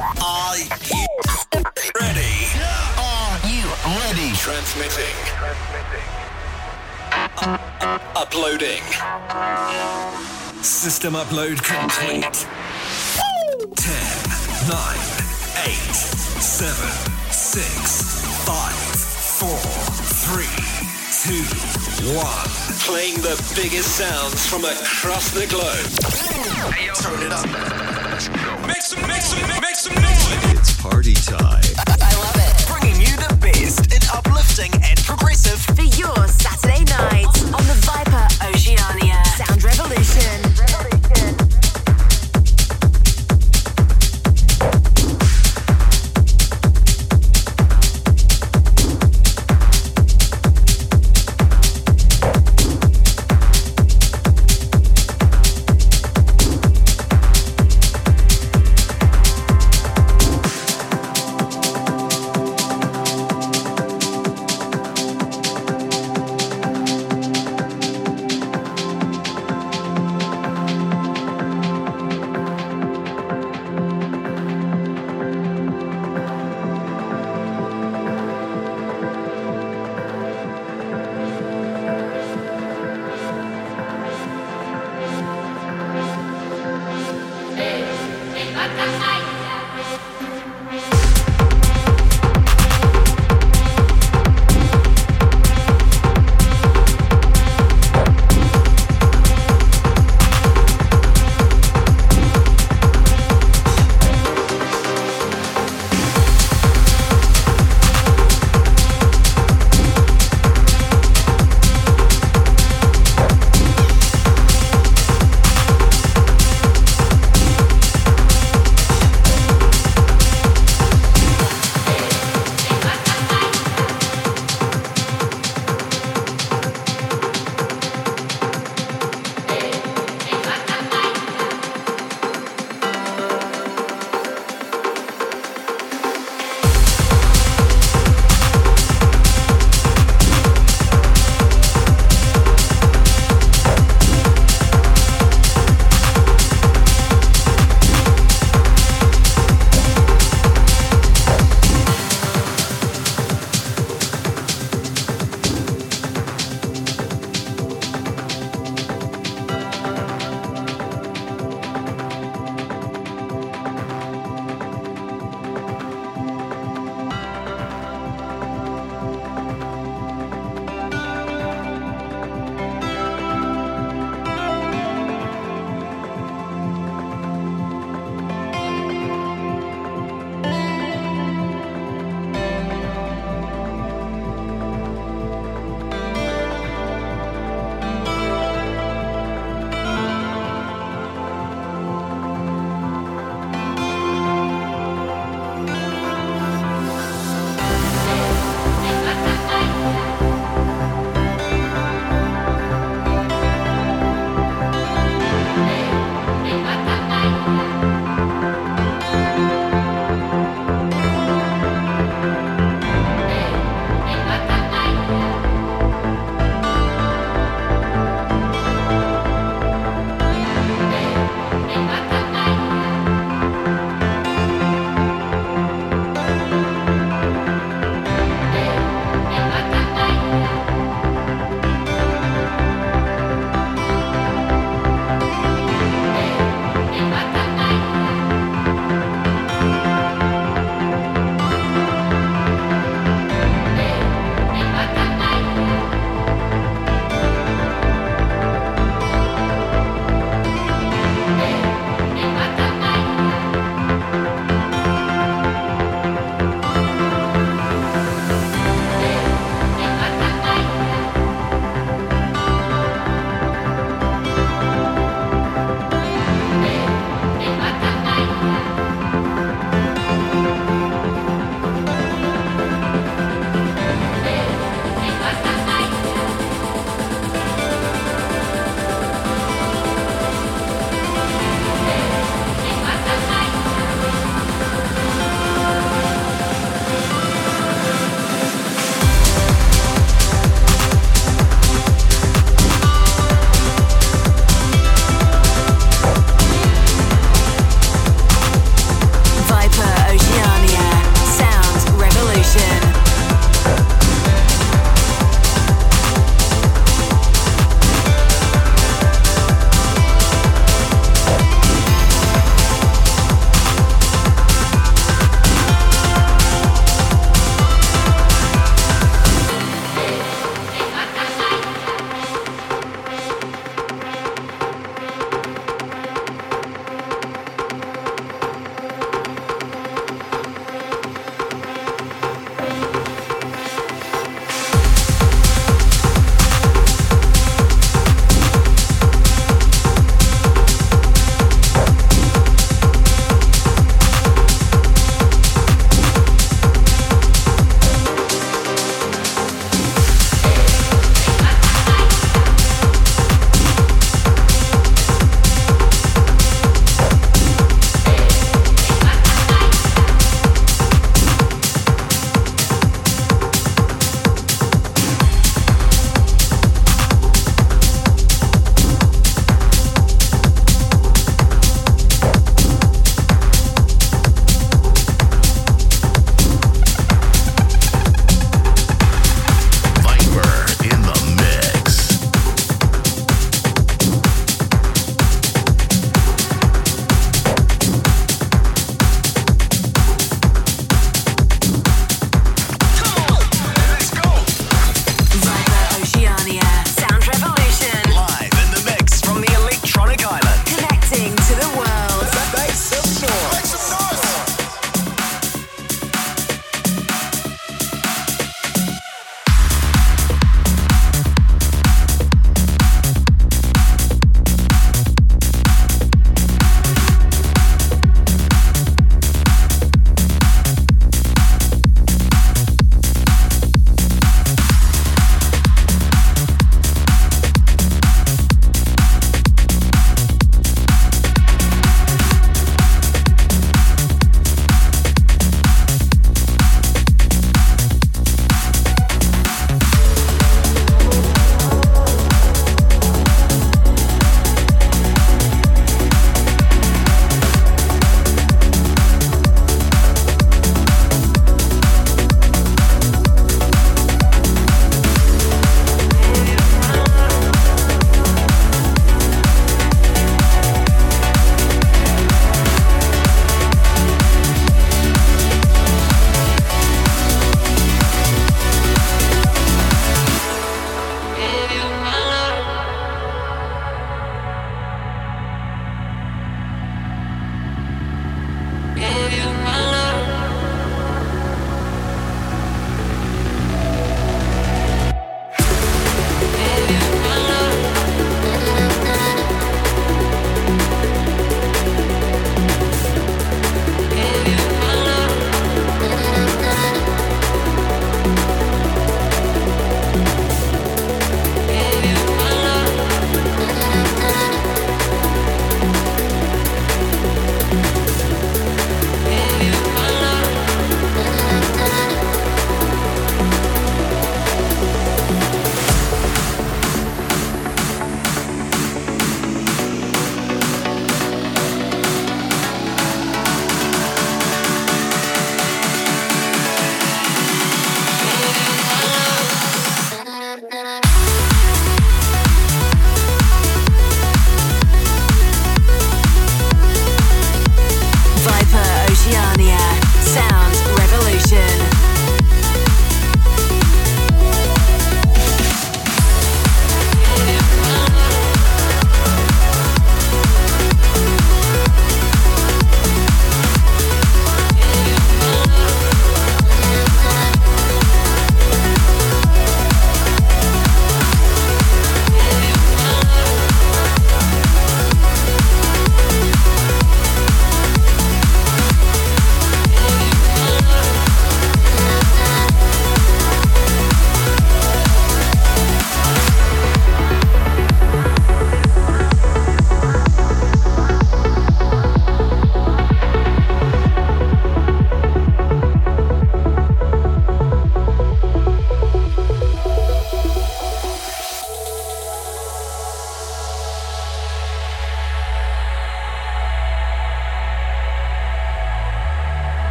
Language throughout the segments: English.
Are you ready? Are you ready? Transmitting. Transmitting. Uploading. System upload complete. 10, 9, 8, 7, 6, 5, 4, 3, 2, 1. Playing the biggest sounds from across the globe. Hey, Turn it up. Make some, make some, make some noise. It's party time. I love it. Bringing you the best in uplifting and progressive. For your Saturday night on the Viper Oceania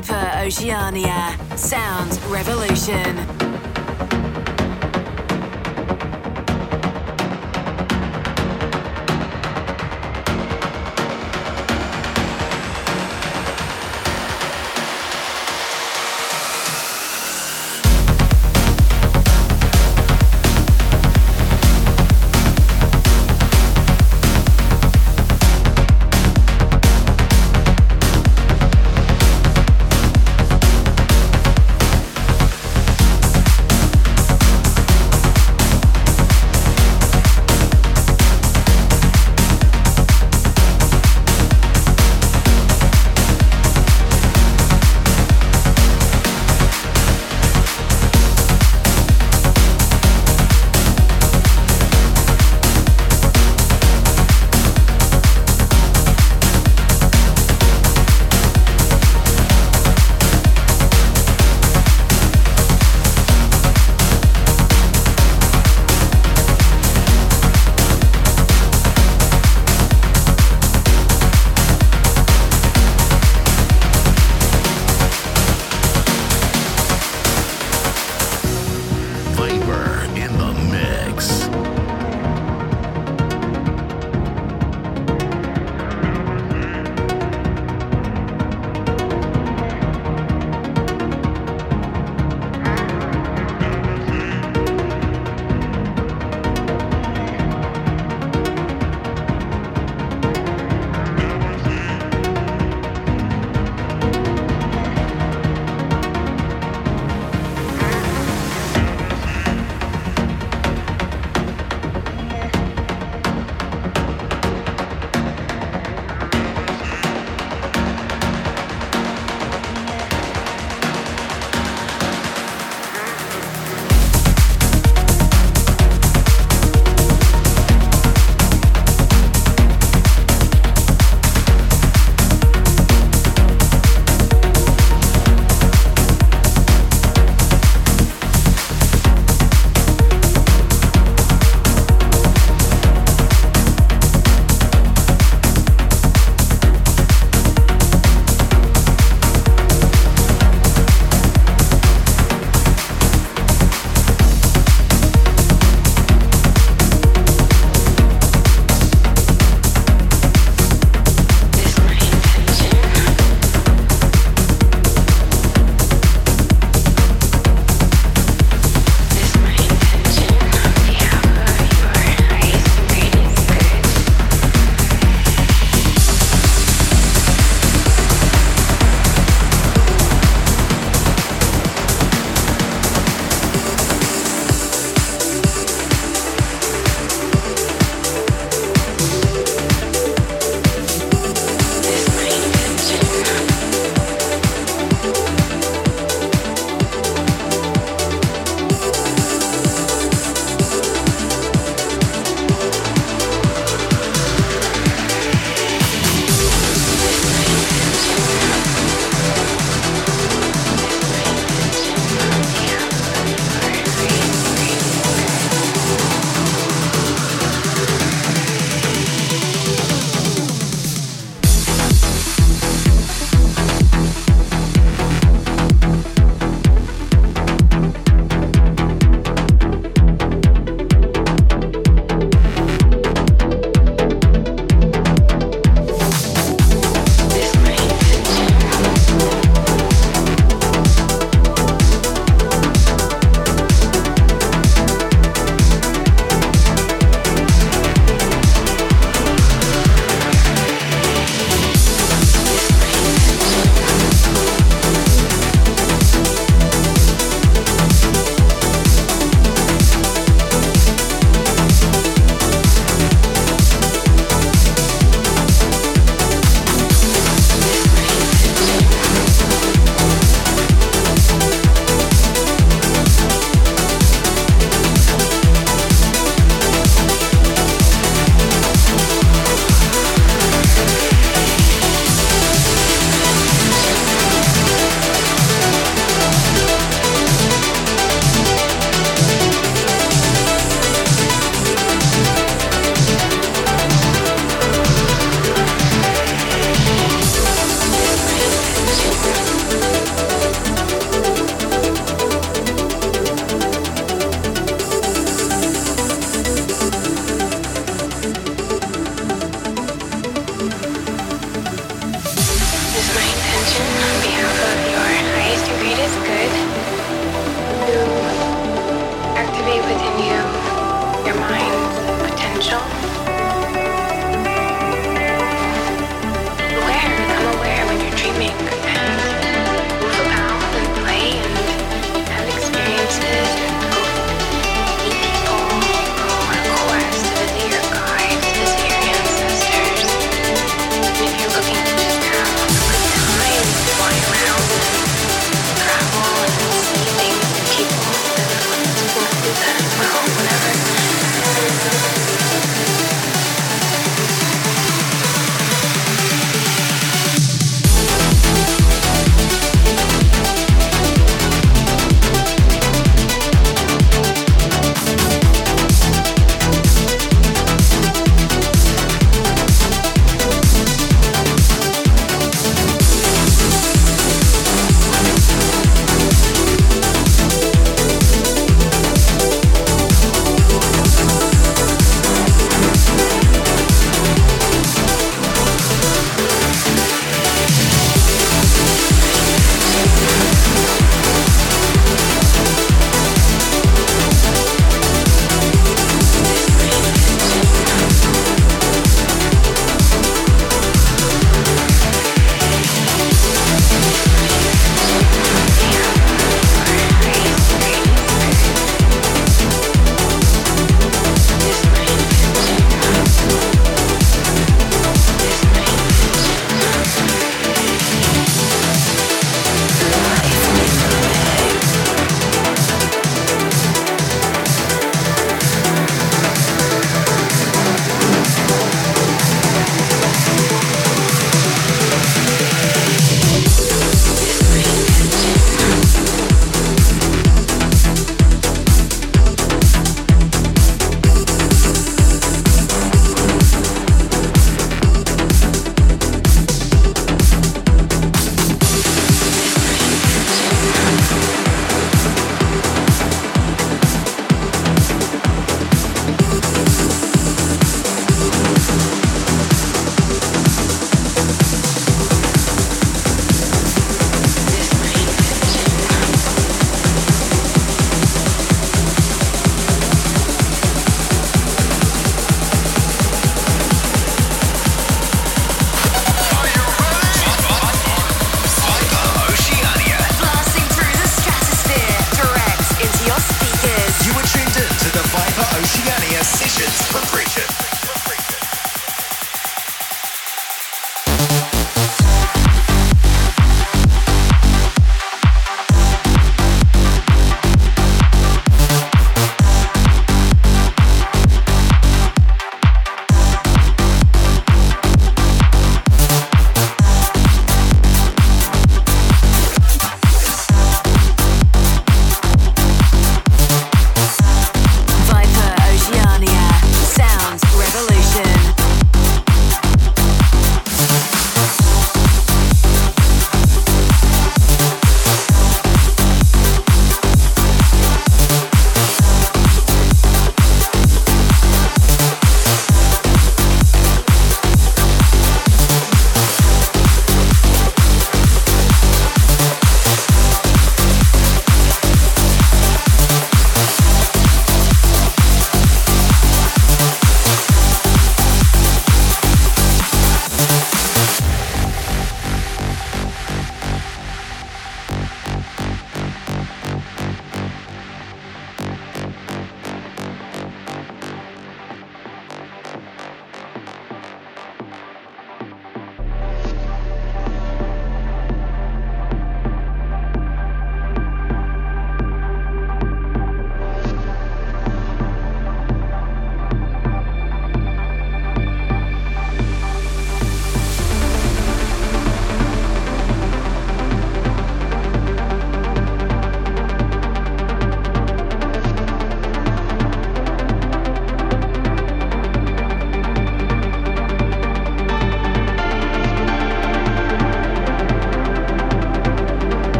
Viper Oceania. Sound Revolution.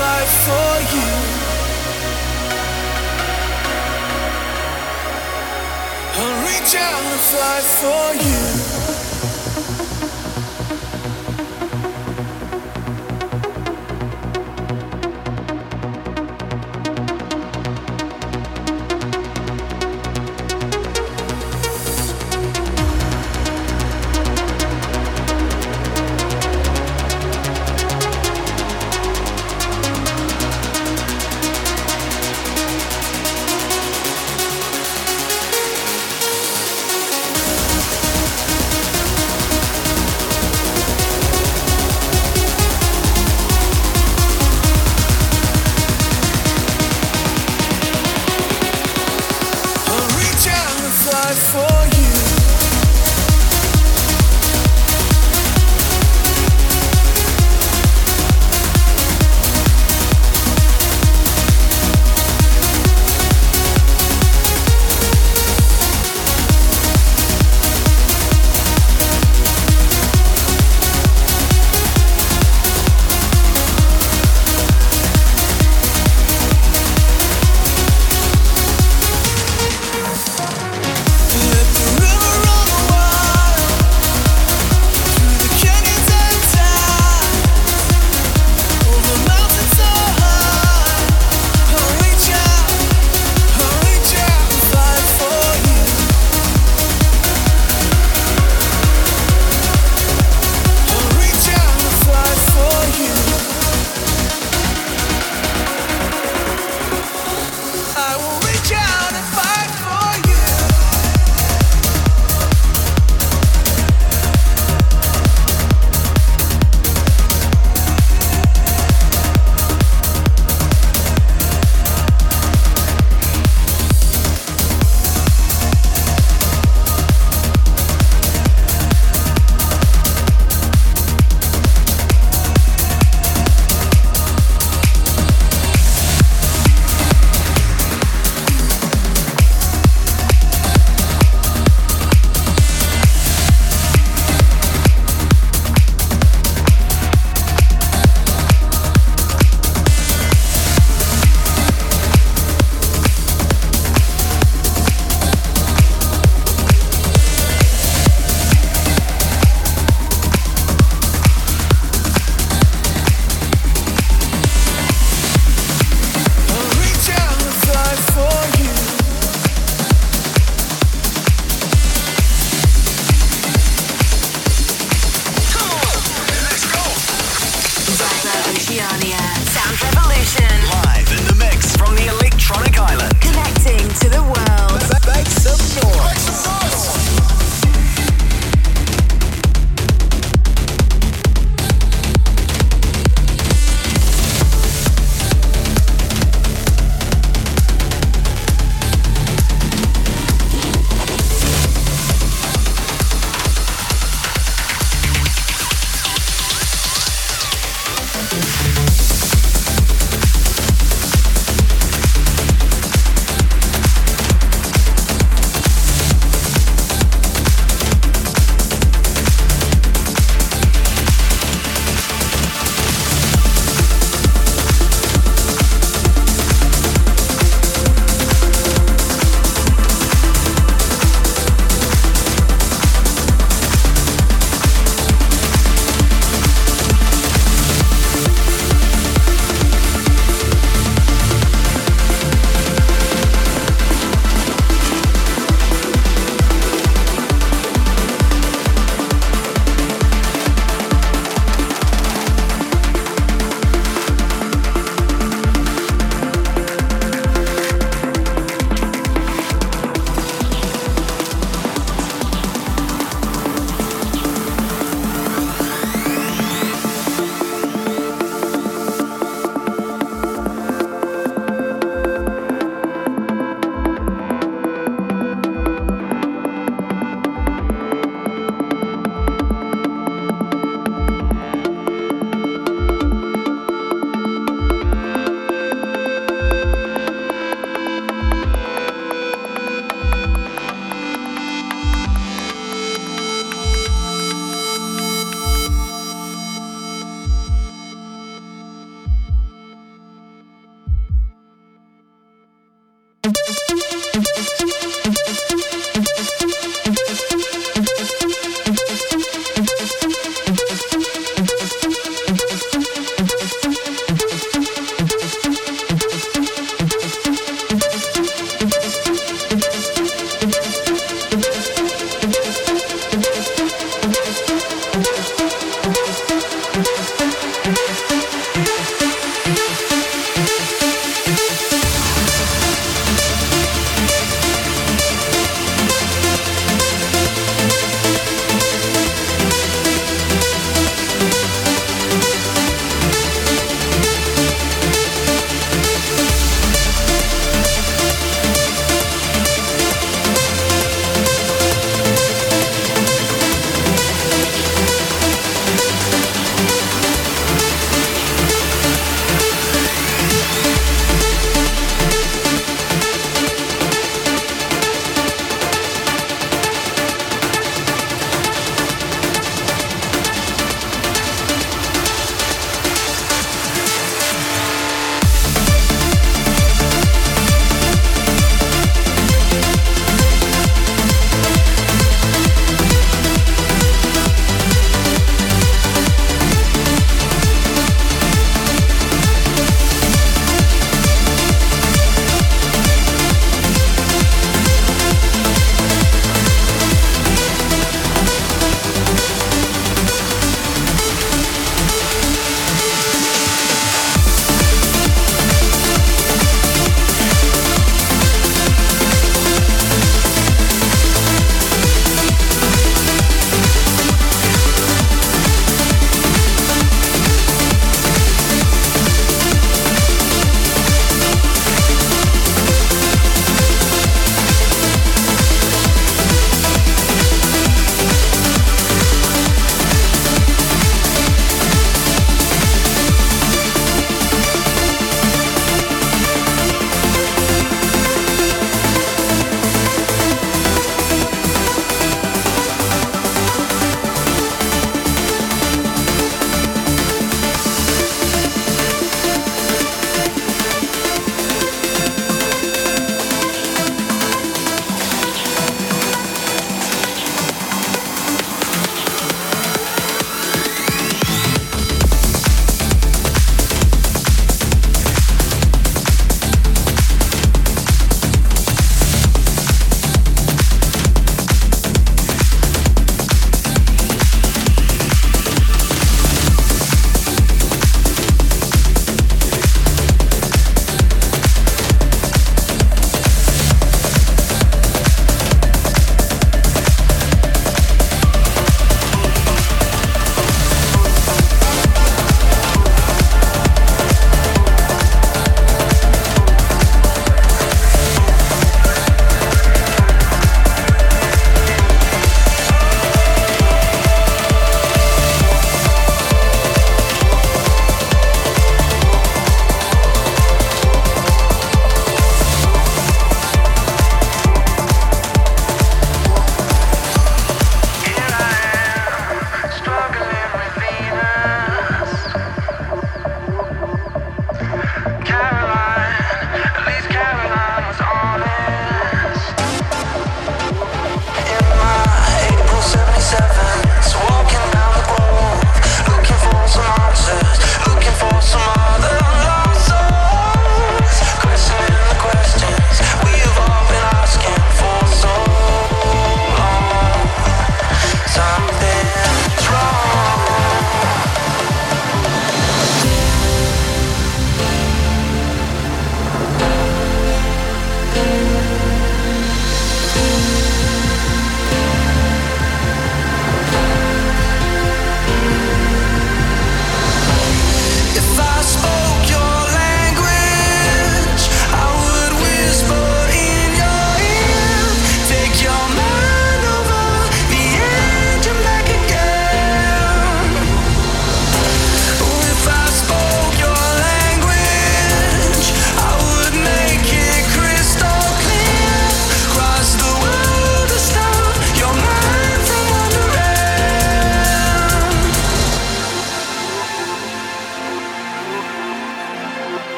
side for you. I'll reach out and fly for you.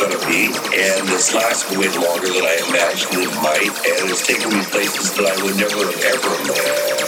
going to be, and this lasted way longer than I imagined it might, and it's taken me places that I would never have ever imagined.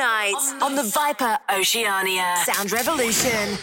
Night on the Viper Oceania Sound Revolution.